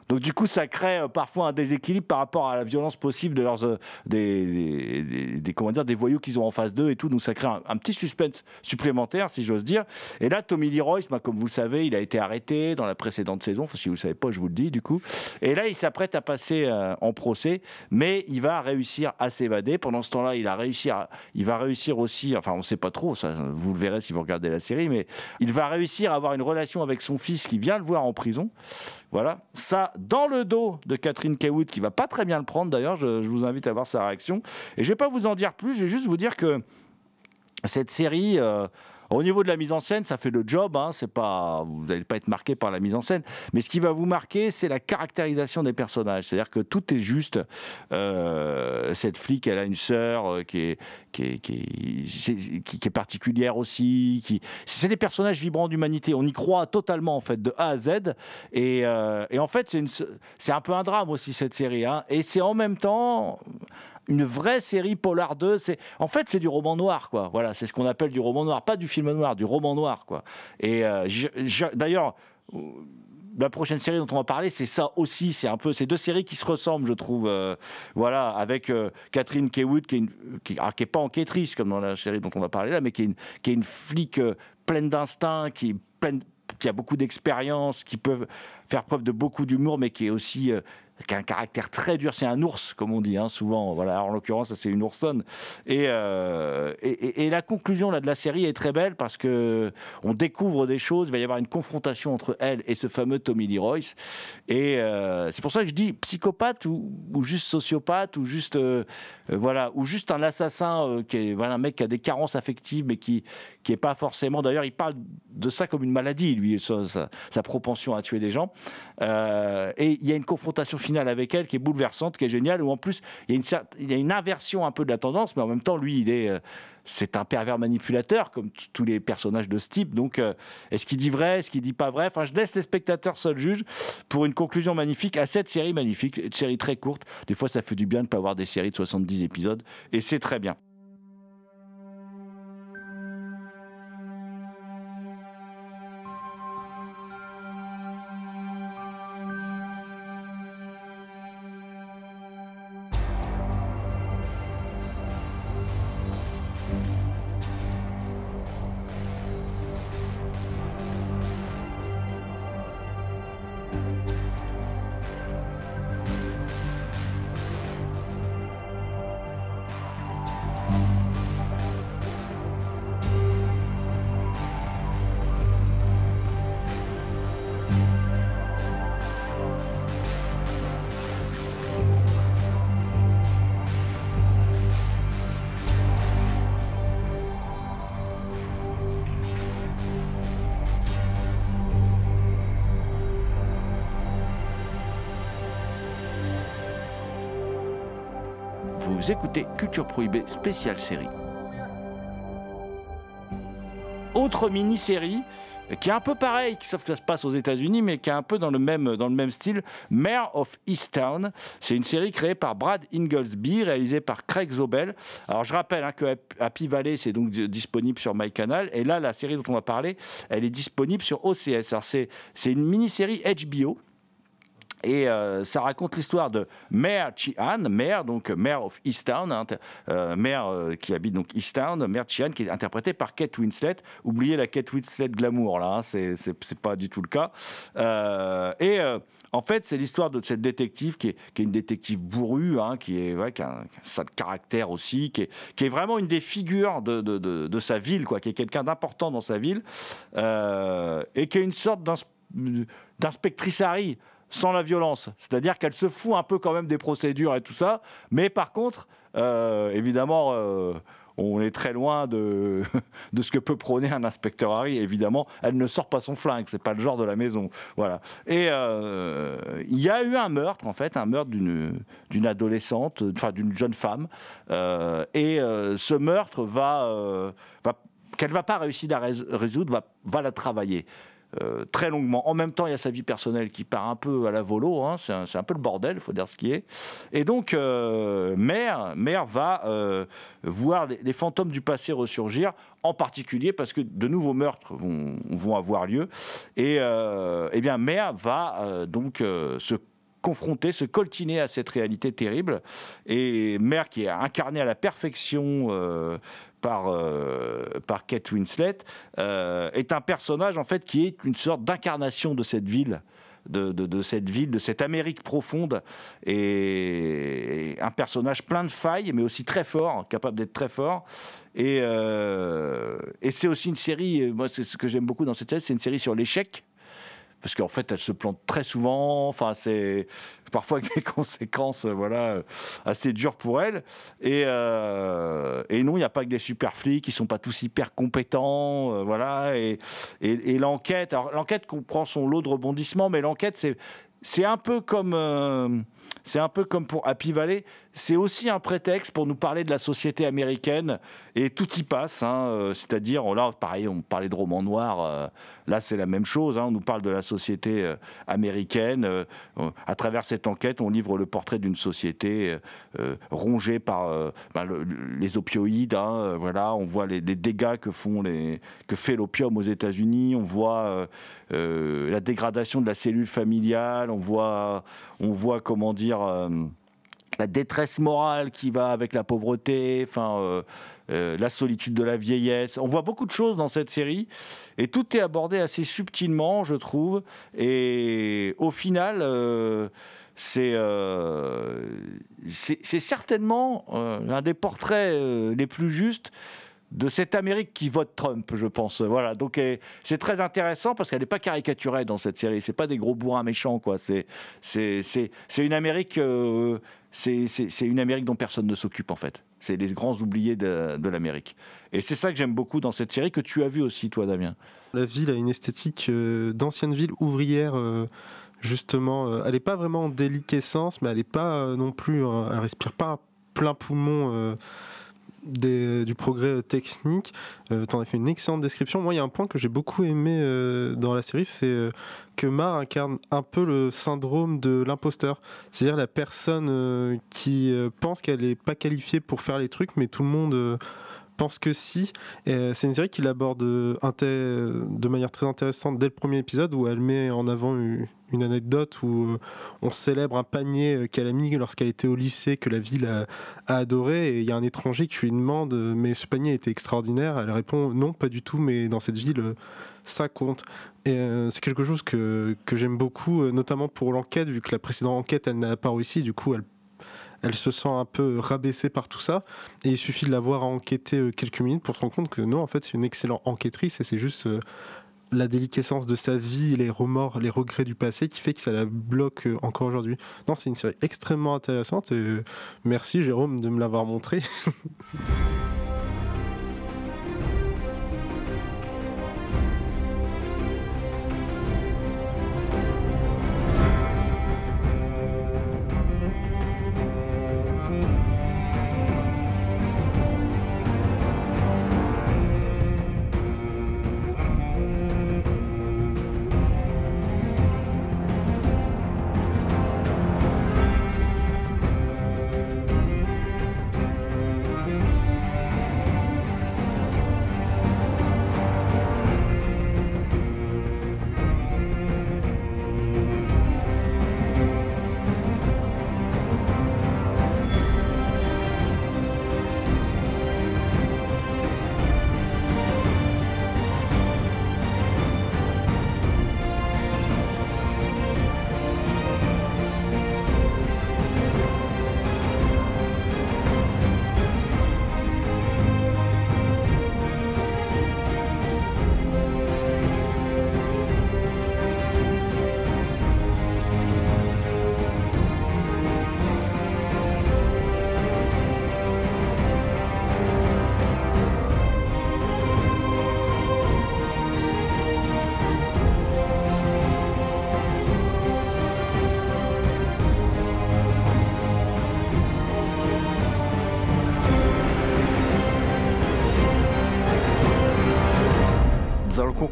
Donc du coup, ça crée euh, parfois un déséquilibre par rapport à la violence possible de leurs euh, des, comment dire des voyous qu'ils ont en face d'eux et tout. Donc ça crée un, petit suspense supplémentaire, si j'ose dire. Et là, Tommy Lee Royce, bah, comme vous le savez, il a été arrêté dans la précédente saison. Si vous le savez pas, je vous le dis du coup. Et là, il s'apprête à passer euh, en procès, mais il va réussir à s'évader. Pendant ce temps-là, il a réussi, à, il va réussir aussi. Enfin, on ne sait pas trop. Ça, vous le verrez si vous regardez la série, mais il va réussir à avoir une relation avec son fils qui vient le voir en prison. Voilà, ça dans le dos de Catherine Kaywood, qui va pas très bien le prendre d'ailleurs. Je, vous invite à voir sa réaction. Et je vais pas vous en dire plus. Je vais juste vous dire que cette série. euh, au niveau de la mise en scène, ça fait le job. Hein, c'est pas, vous n'allez pas être marqué par la mise en scène. Mais ce qui va vous marquer, c'est la caractérisation des personnages. C'est-à-dire que tout est juste. Euh, cette flic, elle a une sœur euh, qui est, qui est, qui est, particulière aussi. Qui, c'est des personnages vibrants d'humanité. On y croit totalement en fait de A à Z. Et, euh, en fait, c'est une, un peu un drame aussi cette série. Hein, et c'est en même temps une vraie série polar 2. C'est, en fait, c'est du roman noir, quoi. Voilà, c'est ce qu'on appelle du roman noir, pas du film noir, du roman noir, quoi. Et euh, d'ailleurs. La prochaine série dont on va parler, c'est ça aussi. C'est un peu ces deux séries qui se ressemblent, je trouve. euh, voilà, avec euh, Catherine Kaywood, qui est, une- qui, est pas enquêtrice comme dans la série dont on va parler là, mais qui est une, qui est une flic pleine d'instinct, qui pleine qui a beaucoup d'expérience, qui peuvent faire preuve de beaucoup d'humour, mais qui est aussi qui a un caractère très dur. C'est un ours, comme on dit hein, souvent. Voilà, en l'occurrence, c'est une oursonne. Et, euh, et, la conclusion là, de la série est très belle parce que on découvre des choses. Il va y avoir une confrontation entre elle et ce fameux Tommy Lee Royce. Et euh, c'est pour ça que je dis psychopathe ou, juste sociopathe ou juste euh, voilà ou juste un assassin qui est voilà un mec qui a des carences affectives mais qui qui pas forcément. D'ailleurs, il parle de ça comme une maladie, lui, sa, sa- propension à tuer des gens. Et il y a une confrontation avec elle qui est bouleversante, qui est géniale, où en plus il y a une, inversion un peu de la tendance, mais en même temps, lui, il est. euh, c'est un pervers manipulateur, comme tous les personnages de ce type. Donc, euh, est-ce qu'il dit vrai, est-ce qu'il dit pas vrai? Enfin, je laisse les spectateurs seuls juges pour une conclusion magnifique à cette série magnifique, une série très courte. Des fois, ça fait du bien de ne pas avoir des séries de 70 épisodes, et c'est très bien. Vous écoutez Culture Prohibée spéciale série. Autre mini-série qui est un peu pareil, sauf que ça se passe aux États-Unis, mais qui est un peu dans le même, dans le même style. Mayor of Easttown. C'est une série créée par Brad Inglesby, réalisée par Craig Zobel. Alors je rappelle hein, que Happy Valley, c'est donc disponible sur MyCanal. Et là, la série dont on va parler, elle est disponible sur OCS. Alors c'est une mini-série HBO. Et euh, ça raconte l'histoire de Mare Chihan, Mare, donc Mayor of Easttown, hein, euh, Mare euh, qui habite donc Easttown, Mare Chihan, qui est interprétée par Kate Winslet. Oubliez la Kate Winslet glamour, là, hein, c'est pas du tout le cas. Euh, et euh, en fait, c'est l'histoire de cette détective qui est, une détective bourrue, hein, qui, est, ouais, a un, qui caractère aussi, qui est, vraiment une des figures de, sa ville, quoi, qui est quelqu'un d'important dans sa ville, euh, et qui est une sorte d'ins- d'inspectrice Harry sans la violence. C'est-à-dire qu'elle se fout un peu quand même des procédures et tout ça, mais par contre, euh, évidemment, euh, on est très loin de, (laughs) de ce que peut prôner un inspecteur Harry. Évidemment, elle ne sort pas son flingue, c'est pas le genre de la maison. Voilà. Et euh, il y a eu un meurtre, en fait, un meurtre d'une adolescente, enfin d'une jeune femme. Et ce meurtre va, va qu'elle va pas réussir à rés- résoudre, va, va la travailler. Euh, très longuement. En même temps, il y a sa vie personnelle qui part un peu à la volo. hein. C'est un, peu le bordel, faut dire ce qui est. Et donc, euh, Mère, Mère va euh, voir les, fantômes du passé ressurgir, en particulier parce que de nouveaux meurtres vont, avoir lieu. Et euh, eh bien, Mère va donc se confronter, se coltiner à cette réalité terrible. Et Mère, qui est incarnée à la perfection euh, par, euh, par Kate Winslet, euh, est un personnage en fait qui est une sorte d'incarnation de cette ville. De, de- cette ville, de cette Amérique profonde, et, et un personnage plein de failles, mais aussi très fort, capable d'être très fort. Et, et c'est aussi une série, moi c'est ce que j'aime beaucoup dans cette série, c'est une série sur l'échec, parce qu'en fait, elle se plante très souvent. Enfin, c'est parfois avec des (laughs) conséquences, euh, voilà, assez dures pour elle. Et, euh, et non, il n'y a pas que des super flics, qui sont pas tous hyper compétents, euh, voilà. Et, et, l'enquête, alors l'enquête comprend son lot de rebondissements, mais l'enquête, c'est c'est un peu comme euh, c'est un peu comme pour Happy Valley. C'est aussi un prétexte pour nous parler de la société américaine et tout y passe. hein, euh, C'est-à-dire, là, pareil, on parlait de roman noir. euh, là, c'est la même chose. hein, on nous parle de la société euh, américaine. à travers cette enquête, on livre le portrait d'une société rongée par ben, le- le- les opioïdes. hein, voilà, on voit les, dégâts que font que fait l'opium aux États-Unis. On voit la dégradation de la cellule familiale. On voit, on voit comment dire. La détresse morale qui va avec la pauvreté, enfin euh, euh, la solitude de la vieillesse. On voit beaucoup de choses dans cette série et tout est abordé assez subtilement, je trouve. Et au final, euh, c'est certainement l'un des portraits les plus justes de cette Amérique qui vote Trump, je pense. Voilà, donc euh, c'est très intéressant parce qu'elle n'est pas caricaturée dans cette série. C'est pas des gros bourrins méchants, quoi. C'est c'est une Amérique. euh, c'est une Amérique dont personne ne s'occupe en fait. C'est les grands oubliés de, l'Amérique. Et c'est ça que j'aime beaucoup dans cette série que tu as vu aussi toi, Damien. La ville a une esthétique euh, d'ancienne ville ouvrière. justement, elle n'est pas vraiment en déliquescence, mais elle n'est pas non plus. elle respire pas plein poumon. Euh, du progrès euh, technique. Euh, T'en as fait une excellente description. Moi, il y a un point que j'ai beaucoup aimé euh, dans la série, c'est que Mar incarne un peu le syndrome de l'imposteur. C'est-à-dire la personne qui pense qu'elle n'est pas qualifiée pour faire les trucs, mais tout le monde pense que si. C'est une série qui l'aborde euh, de manière très intéressante dès le premier épisode où elle met en avant une, anecdote où euh, on célèbre un panier euh, qu'elle a mis lorsqu'elle était au lycée que la ville a, adoré et il y a un étranger qui lui demande mais ce panier était extraordinaire elle répond non pas du tout mais dans cette ville ça compte et c'est quelque chose que, que j'aime beaucoup notamment pour l'enquête vu que la précédente enquête elle n'a pas réussi du coup elle elle se sent un peu rabaissée par tout ça et il suffit de la voir enquêter euh, quelques minutes pour se rendre compte que non en fait c'est une excellente enquêtrice et c'est juste euh, la déliquescence de sa vie, les remords, les regrets du passé qui fait que ça la bloque euh, encore aujourd'hui. Non, c'est une série extrêmement intéressante et merci Jérôme de me l'avoir montré. (laughs)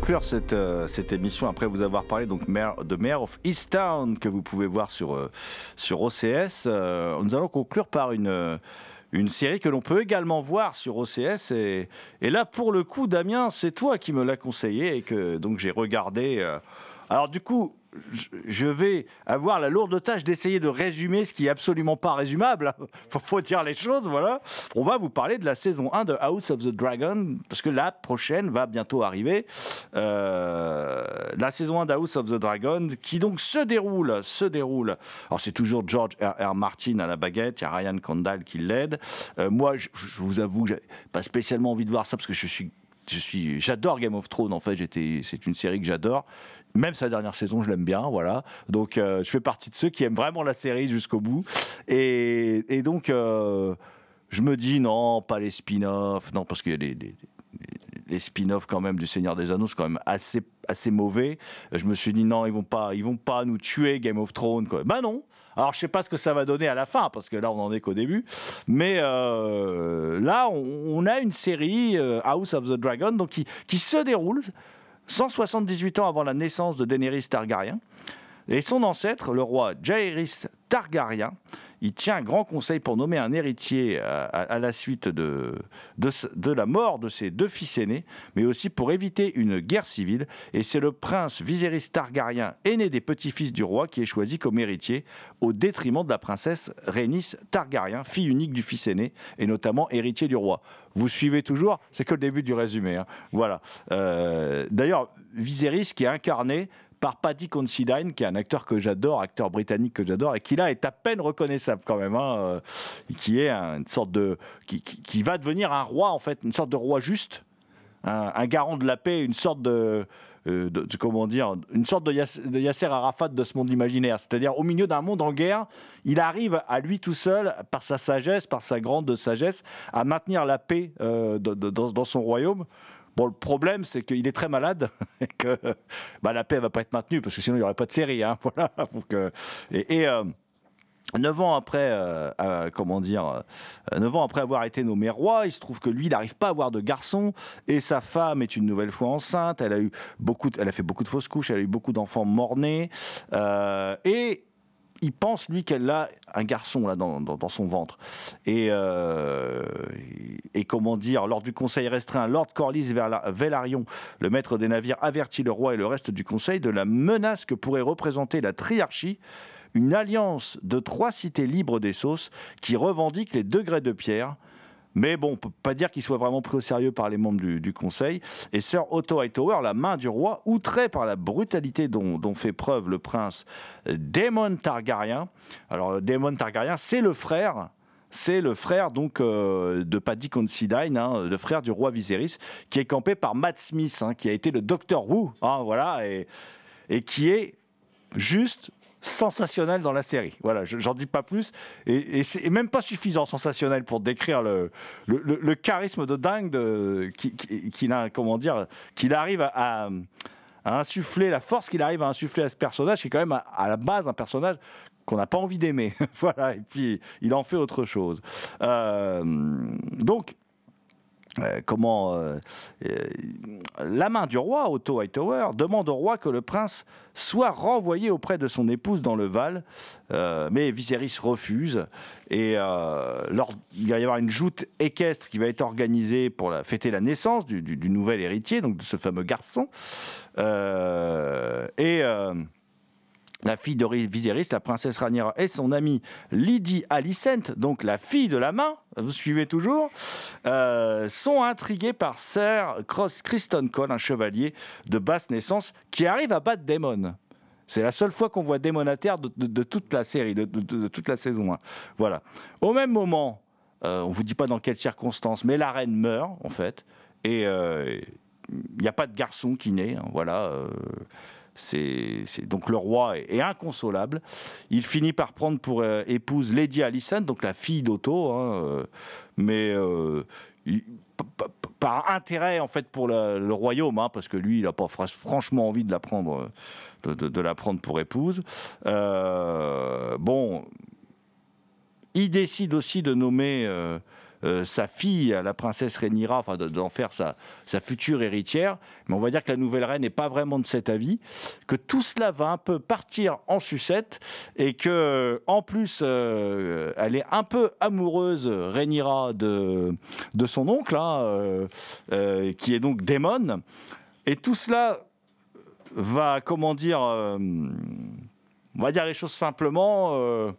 euh, cette émission après vous avoir parlé donc de Mayor of Easttown que vous pouvez voir sur, euh, sur OCS. Euh, nous allons conclure par une, une série que l'on peut également voir sur OCS. Et, et là, pour le coup, Damien, c'est toi qui me l'as conseillé et que donc j'ai regardé. Alors du coup, je- vais avoir la lourde tâche d'essayer de résumer ce qui est absolument pas résumable. (laughs) faut, faut dire les choses, voilà. On va vous parler de la saison 1 de House of the Dragon, parce que la prochaine va bientôt arriver. Euh, la saison 1 de House of the Dragon, qui donc se déroule, se déroule. Alors c'est toujours George R. R. Martin à la baguette, il y a Ryan Condal qui l'aide. Euh, moi, je, vous avoue que j'ai pas spécialement envie de voir ça, parce que je suis j'adore Game of Thrones. En fait, c'est une série que j'adore. Même sa dernière saison, je l'aime bien, voilà. Donc, euh, je fais partie de ceux qui aiment vraiment la série jusqu'au bout. Et, donc, euh, je me dis non, pas les spin-offs, non, parce qu'il y a les spin-offs quand même du Seigneur des Anneaux, c'est quand même assez, assez mauvais. Je me suis dit non, ils vont pas, ils vont pas nous tuer Game of Thrones. Quoi. Bah non. Alors je sais pas ce que ça va donner à la fin parce que là on en est qu'au début. Mais euh, là on, a une série House of the Dragon donc qui, qui se déroule 178 ans avant la naissance de Daenerys Targaryen. Et son ancêtre, le roi Jaehaerys Targaryen, il tient un grand conseil pour nommer un héritier à, à- la suite de la mort de ses deux fils aînés, mais aussi pour éviter une guerre civile. Et c'est le prince Viserys Targaryen, aîné des petits-fils du roi, qui est choisi comme héritier, au détriment de la princesse Rhaenys Targaryen, fille unique du fils aîné, et notamment héritier du roi. Vous suivez toujours C'est que le début du résumé. hein. Voilà. Euh, D'ailleurs, Viserys qui est incarné par Paddy Considine, qui est un acteur que j'adore, acteur britannique que j'adore, et qui là est à peine reconnaissable quand même, hein, euh, qui est un- une sorte de, qui, va devenir un roi en fait, une sorte de roi juste, un, garant de la paix, une sorte de, euh, comment dire, une sorte de, Yass- de Yasser Arafat de ce monde imaginaire. C'est-à-dire au milieu d'un monde en guerre, il arrive à lui tout seul, par sa sagesse, par sa grande sagesse, à maintenir la paix euh, dans son royaume. Le problème, c'est qu'il est très malade (laughs) et que bah, la paix va pas être maintenue parce que sinon il n'y aurait pas de série. hein. (laughs) Voilà. Et, euh, Neuf ans après, euh, euh, comment dire, euh, neuf ans après avoir été nommé roi, il se trouve que lui, il n'arrive pas à avoir de garçon et sa femme est une nouvelle fois enceinte. Elle a eu beaucoup, elle a fait beaucoup de fausses couches, elle a eu beaucoup d'enfants morts-nés euh, et il pense lui qu'elle a un garçon là dans, son ventre. Et, euh, et comment dire, lors du conseil restreint, Lord Corlys Velaryon, le maître des navires, avertit le roi et le reste du conseil de la menace que pourrait représenter la triarchie une alliance de trois cités libres des sauces qui revendiquent les degrés de pierre. Mais bon, on peut pas dire qu'il soit vraiment pris au sérieux par les membres du, Conseil. Et Sir Otto Hightower, la main du roi, outré par la brutalité dont, fait preuve le prince Daemon Targaryen. Alors, Daemon Targaryen, c'est le frère c'est le frère donc euh, de Paddy Considine, hein, le frère du roi Viserys, qui est campé par Matt Smith, hein, qui a été le Docteur Who, hein, voilà, et qui est juste sensationnel dans la série. Voilà, je- j'en dis pas plus. Et, c'est même pas suffisant sensationnel pour décrire le, le, charisme de dingue de, qui- qui- qu'il a, dire, qu'il arrive à, à- insuffler, la force qu'il arrive à insuffler à ce personnage, qui est quand même à, à la base un personnage qu'on n'a pas envie d'aimer. (laughs) voilà, et puis il en fait autre chose. Euh, donc, euh, comment euh, euh, la main du roi, Otto Hightower, demande au roi que le prince soit renvoyé auprès de son épouse dans le Val, mais Viserys refuse. Et il va y avoir une joute équestre qui va être organisée pour fêter la naissance du, du- nouvel héritier, donc de ce fameux garçon. Et la fille de Viserys, la princesse Rhaenyra et son amie Lydie Alicent, donc la fille de la main, vous suivez toujours, euh, sont intrigués par Sir Cross Criston Cole, un chevalier de basse naissance, qui arrive à battre Daemon. C'est la seule fois qu'on voit Daemon à terre de, toute la série, de, toute la saison 1. Voilà. Au même moment, euh, on vous dit pas dans quelles circonstances, mais la reine meurt, en fait, et euh, il n'y a pas de garçon qui naît. hein, voilà. C'est donc le roi est, inconsolable. Il finit par prendre pour euh, épouse Lady Alicent, donc la fille d'Otto, hein, euh, mais euh, par intérêt en fait pour le royaume, hein, parce que lui, il n'a pas fra- franchement envie de la prendre, de, la prendre pour épouse. Bon, il décide aussi de nommer euh, sa fille, la princesse Rhaenyra, enfin de- d'en faire sa, future héritière. Mais on va dire que la nouvelle reine n'est pas vraiment de cet avis, que tout cela va un peu partir en sucette et que en plus euh, elle est un peu amoureuse, Rhaenyra, de, son oncle, hein, euh, qui est donc Daemon. Et tout cela va, comment dire, on va dire les choses simplement.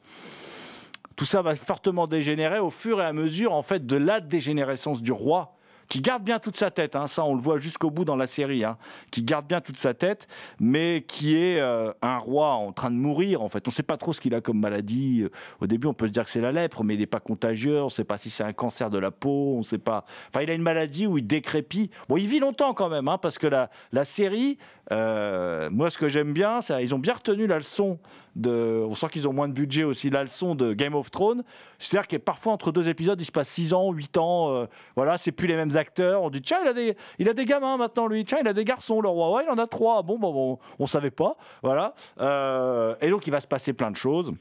Tout ça va fortement dégénérer au fur et à mesure en fait de la dégénérescence du roi qui garde bien toute sa tête, hein, ça on le voit jusqu'au bout dans la série, hein, qui garde bien toute sa tête, mais qui est euh, un roi en train de mourir en fait. On ne sait pas trop ce qu'il a comme maladie. Au début, on peut se dire que c'est la lèpre, mais il n'est pas contagieux. On ne sait pas si c'est un cancer de la peau. On sait pas. Enfin, il a une maladie où il décrépit. Bon, il vit longtemps quand même, hein, parce que la, la série, euh, moi, ce que j'aime bien, c'est ils ont bien retenu la leçon de. On sent qu'ils ont moins de budget aussi, la leçon de Game of Thrones. C'est-à-dire que parfois, entre deux épisodes, il se passe 6 ans, 8 ans. euh, voilà, c'est plus les mêmes acteurs. On dit, tiens, il a, des, il a des gamins maintenant, lui. Tiens, il a des garçons, le roi. Ouais, il en a trois. Bon, bon, bon on savait pas. Voilà. Euh, et donc, il va se passer plein de choses.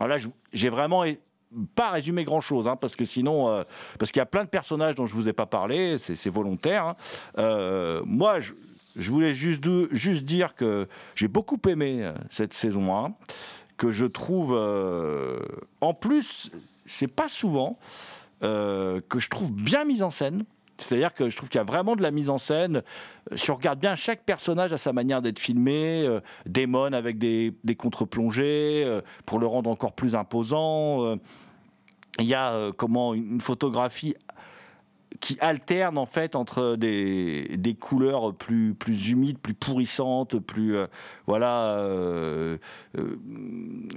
Alors là, j'ai vraiment pas résumé grand chose, parce que sinon, euh, parce qu'il y a plein de personnages dont je vous ai pas parlé, c'est volontaire. hein. Moi, je, je voulais juste, dire que j'ai beaucoup aimé euh, cette saison 1, que je trouve, euh, en plus, c'est pas souvent euh, que je trouve bien mise en scène. C'est-à-dire que je trouve qu'il y a vraiment de la mise en scène. Si on regarde bien, chaque personnage a sa manière d'être filmé. Euh, Damon avec des, contre-plongées pour le rendre encore plus imposant. Il y a comment une photographie qui alterne en fait entre des, des couleurs plus, plus humides, plus pourrissantes, plus euh, voilà euh, euh,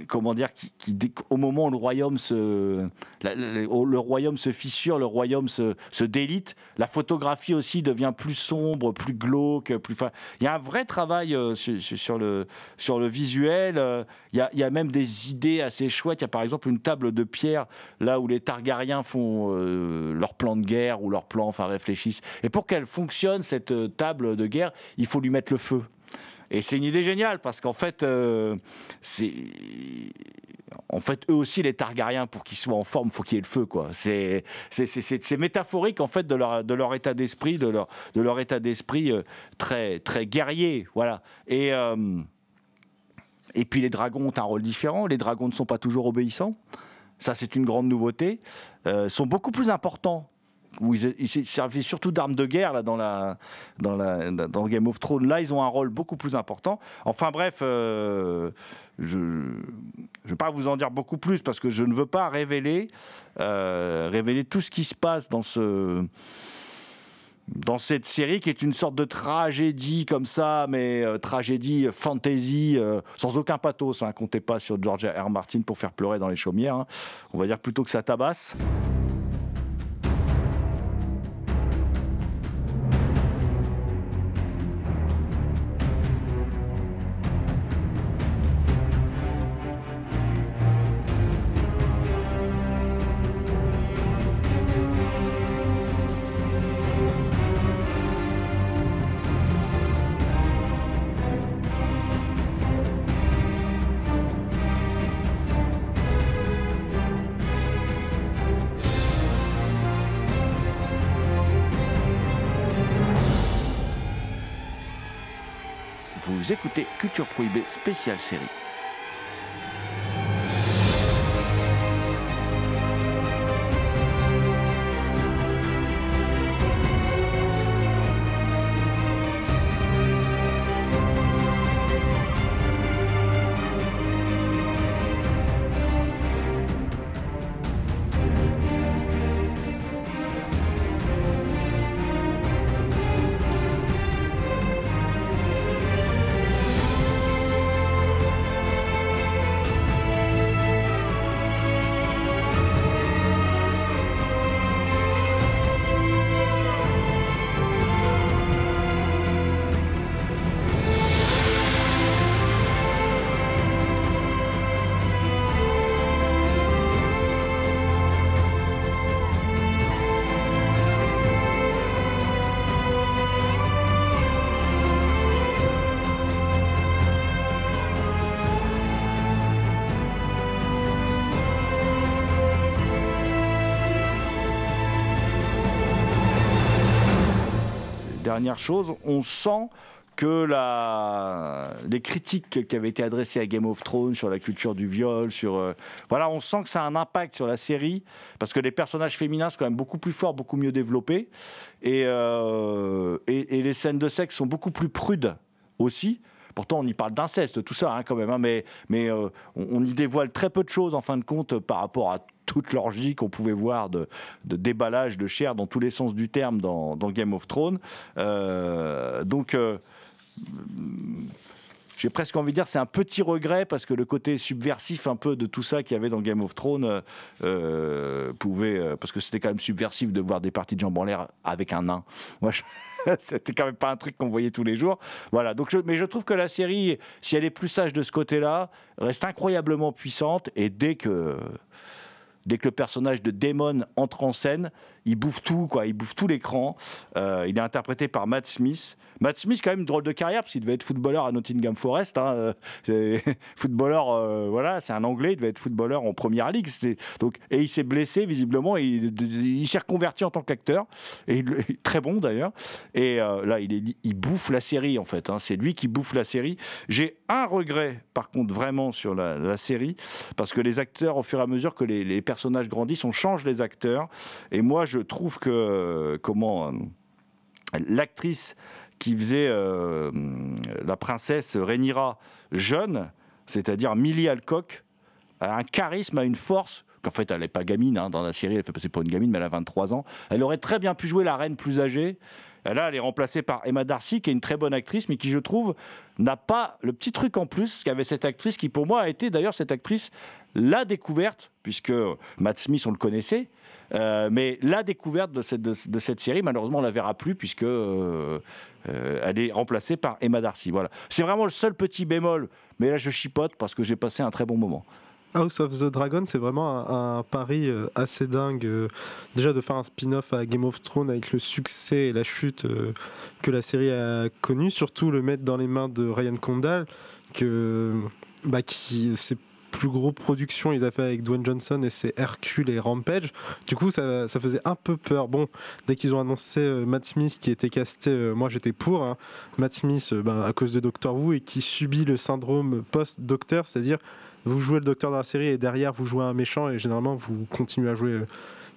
comment dire qui, au moment où le royaume se le royaume se fissure, le royaume se, se délite, la photographie aussi devient plus sombre, plus glauque, plus il y a un vrai travail sur, sur- le sur le visuel, il y, a, il y a même des idées assez chouettes, il y a par exemple une table de pierre là où les Targaryens font leur plan de guerre ou leur plan, enfin réfléchissent. Et pour qu'elle fonctionne, cette euh, table de guerre, il faut lui mettre le feu. Et c'est une idée géniale parce qu'en fait, euh, c'est. En fait, eux aussi, les Targaryens, pour qu'ils soient en forme, faut qu'il y ait le feu, quoi. C'est, c'est, métaphorique, en fait, de leur, de leur état d'esprit, de leur, de leur état d'esprit euh, très, très guerrier, voilà. Et, et puis, les dragons ont un rôle différent. Les dragons ne sont pas toujours obéissants. Ça, c'est une grande nouveauté. Euh, sont beaucoup plus importants. Où ils, ils servaient surtout d'armes de guerre là, dans, la, dans, Game of Thrones. Là, ils ont un rôle beaucoup plus important. Enfin bref, euh, je ne vais pas vous en dire beaucoup plus parce que je ne veux pas révéler, euh, révéler tout ce qui se passe dans ce dans cette série qui est une sorte de tragédie comme ça, mais euh, tragédie euh, fantasy, sans aucun pathos. Hein, comptez pas sur George R. R. Martin pour faire pleurer dans les chaumières. hein. On va dire plutôt que ça tabasse. Spéciale série. Dernière chose, on sent que la, les critiques qui avaient été adressées à Game of Thrones sur la culture du viol, sur euh, voilà, on sent que ça a un impact sur la série parce que les personnages féminins sont quand même beaucoup plus forts, beaucoup mieux développés et, euh, et, et les scènes de sexe sont beaucoup plus prudes aussi. Pourtant, on y parle d'inceste, tout ça, hein, quand même. hein, mais mais euh, on, y dévoile très peu de choses, en fin de compte, par rapport à toute l'orgie qu'on pouvait voir de, déballage de chair dans tous les sens du terme dans, Game of Thrones. Euh, donc. euh, j'ai presque envie de dire c'est un petit regret parce que le côté subversif un peu de tout ça qu'il y avait dans Game of Thrones euh, euh, pouvait euh, parce que c'était quand même subversif de voir des parties de jambes en l'air avec un nain. (laughs) Moi, je- (laughs) c'était quand même pas un truc qu'on voyait tous les jours. Voilà. Donc, mais je trouve que la série, si elle est plus sage de ce côté-là, reste incroyablement puissante et dès que dès que le personnage de Damon entre en scène, il bouffe tout, quoi. Il bouffe tout l'écran. Il est interprété par Matt Smith. Matt Smith, quand même, drôle de carrière, parce qu'il devait être footballeur à Nottingham Forest. hein. Euh, (laughs) footballeur, euh, voilà, c'est un Anglais, il devait être footballeur en première ligue. Donc, et il s'est blessé, visiblement, et il, s'est reconverti en tant qu'acteur. Et très bon, d'ailleurs. Et euh, là, il, bouffe la série, en fait. hein. C'est lui qui bouffe la série. J'ai un regret, par contre, vraiment, sur la, série, parce que les acteurs, au fur et à mesure que les, les personnages grandissent, on change les acteurs. Et moi, je trouve que, comment, l'actrice qui faisait euh, la princesse Rhaenyra jeune, c'est-à-dire Millie Alcock, a un charisme, a une force. qu'en fait, elle n'est pas gamine hein, dans la série, elle fait passer pour une gamine, mais elle a 23 ans. Elle aurait très bien pu jouer la reine plus âgée. Là, elle est remplacée par Emma Darcy, qui est une très bonne actrice, mais qui, je trouve, n'a pas le petit truc en plus qu'avait cette actrice, qui pour moi a été d'ailleurs cette actrice la découverte, puisque Matt Smith, on le connaissait, euh, mais la découverte de cette, série, malheureusement, on la verra plus, puisque euh, euh, elle est remplacée par Emma Darcy. Voilà. C'est vraiment le seul petit bémol, mais là, je chipote parce que j'ai passé un très bon moment. House of the Dragon, c'est vraiment un, pari euh, assez dingue. euh, déjà de faire un spin-off à Game of Thrones avec le succès et la chute euh, que la série a connu, surtout le mettre dans les mains de Ryan Condal, que bah, qui plus gros productions, il a fait avec Dwayne Johnson et c'est Hercule et Rampage. Du coup, ça, ça faisait un peu peur. Bon, dès qu'ils ont annoncé Matt Smith qui était casté, moi j'étais pour. hein. Matt Smith, bah, à cause de Doctor Who et qui subit le syndrome post-docteur, c'est-à-dire vous jouez le docteur dans la série et derrière vous jouez un méchant et généralement vous continuez à jouer euh,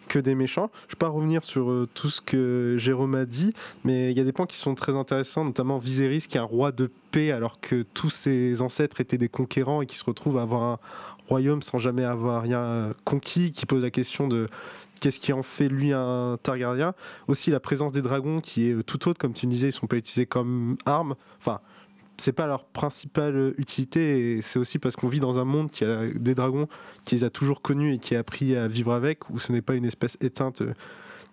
que des méchants. Je ne vais pas revenir sur euh, tout ce que Jérôme a dit, mais il y a des points qui sont très intéressants, notamment Viserys qui est un roi de paix alors que tous ses ancêtres étaient des conquérants et qui se retrouvent à avoir un royaume sans jamais avoir rien euh, conquis, qui pose la question de qu'est-ce qui en fait lui un Targaryen. Aussi la présence des dragons qui est tout autre, comme tu disais, ils sont pas utilisés comme armes. Enfin, c'est pas leur principale utilité et c'est aussi parce qu'on vit dans un monde qui a des dragons qui les a toujours connus et qui a appris à vivre avec où ce n'est pas une espèce éteinte euh,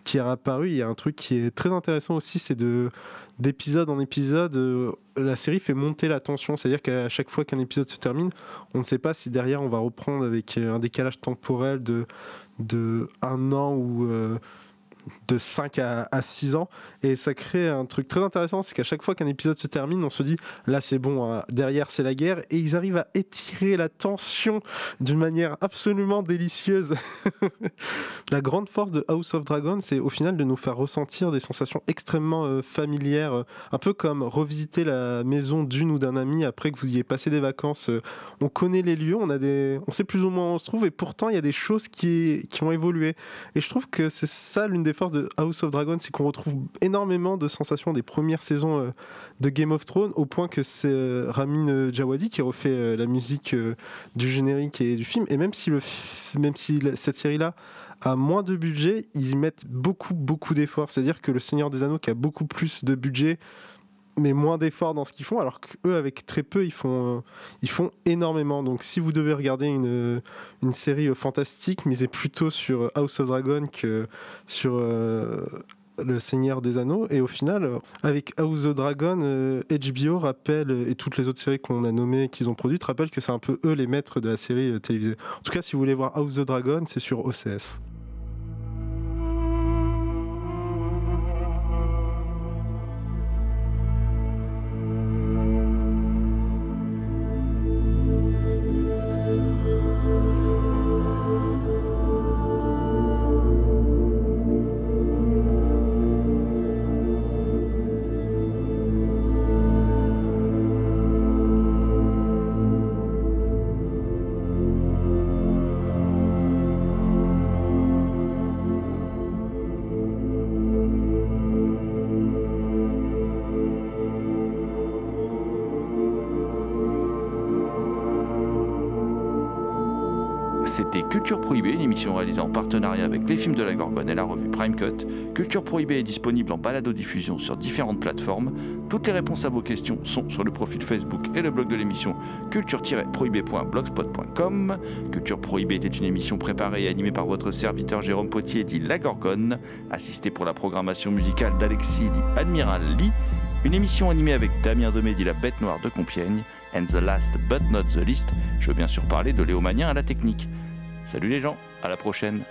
qui est apparue. Il y a un truc qui est très intéressant aussi c'est de d'épisode en épisode euh, la série fait monter la tension. C'est à dire qu'à chaque fois qu'un épisode se termine on ne sait pas si derrière on va reprendre avec euh, un décalage temporel de de un an ou de 5 à, à 6 ans. Et ça crée un truc très intéressant c'est qu'à chaque fois qu'un épisode se termine on se dit là c'est bon hein, derrière c'est la guerre. Et ils arrivent à étirer la tension d'une manière absolument délicieuse. (laughs) La grande force de House of Dragon c'est au final de nous faire ressentir des sensations extrêmement euh, familières euh, un peu comme revisiter la maison d'une ou d'un ami après que vous y ayez passé des vacances. Euh, on connaît les lieux on a des on sait plus ou moins où on se trouve et pourtant il y a des choses qui, qui ont évolué. Et je trouve que c'est ça l'une des forces de House of Dragon, c'est qu'on retrouve énormément de sensations des premières saisons euh, de Game of Thrones, au point que c'est euh, Ramin euh, Djawadi qui refait la musique du générique et du film. Et même si, cette série-là a moins de budget, ils y mettent beaucoup, beaucoup d'efforts. C'est-à-dire que Le Seigneur des Anneaux, qui a beaucoup plus de budget, mais moins d'efforts dans ce qu'ils font, alors qu'eux, avec très peu, ils font, euh, ils font énormément. Donc si vous devez regarder une, une série euh, fantastique, misez plutôt sur euh, House of Dragon que sur euh, Le Seigneur des Anneaux. Et au final, euh, avec House of Dragon, euh, HBO rappelle, euh, et toutes les autres séries qu'on a nommées, qu'ils ont produites, rappellent que c'est un peu eux les maîtres de la série euh, télévisée. En tout cas, si vous voulez voir House of Dragon, c'est sur OCS. Culture Prohibée, une émission réalisée en partenariat avec les films de la Gorgone et la revue Prime Cut. Culture Prohibée est disponible en balado-diffusion sur différentes plateformes. Toutes les réponses à vos questions sont sur le profil Facebook et le blog de l'émission culture-prohibée.blogspot.com. Culture Prohibée était une émission préparée et animée par votre serviteur Jérôme Potier, dit La Gorgone, assisté pour la programmation musicale d'Alexis, dit Admiral Lee. Une émission animée avec Damien Demé, dit La Bête Noire de Compiègne. And the last but not the least, je veux bien sûr parler de Léo Magnien à la technique. Salut les gens, à la prochaine.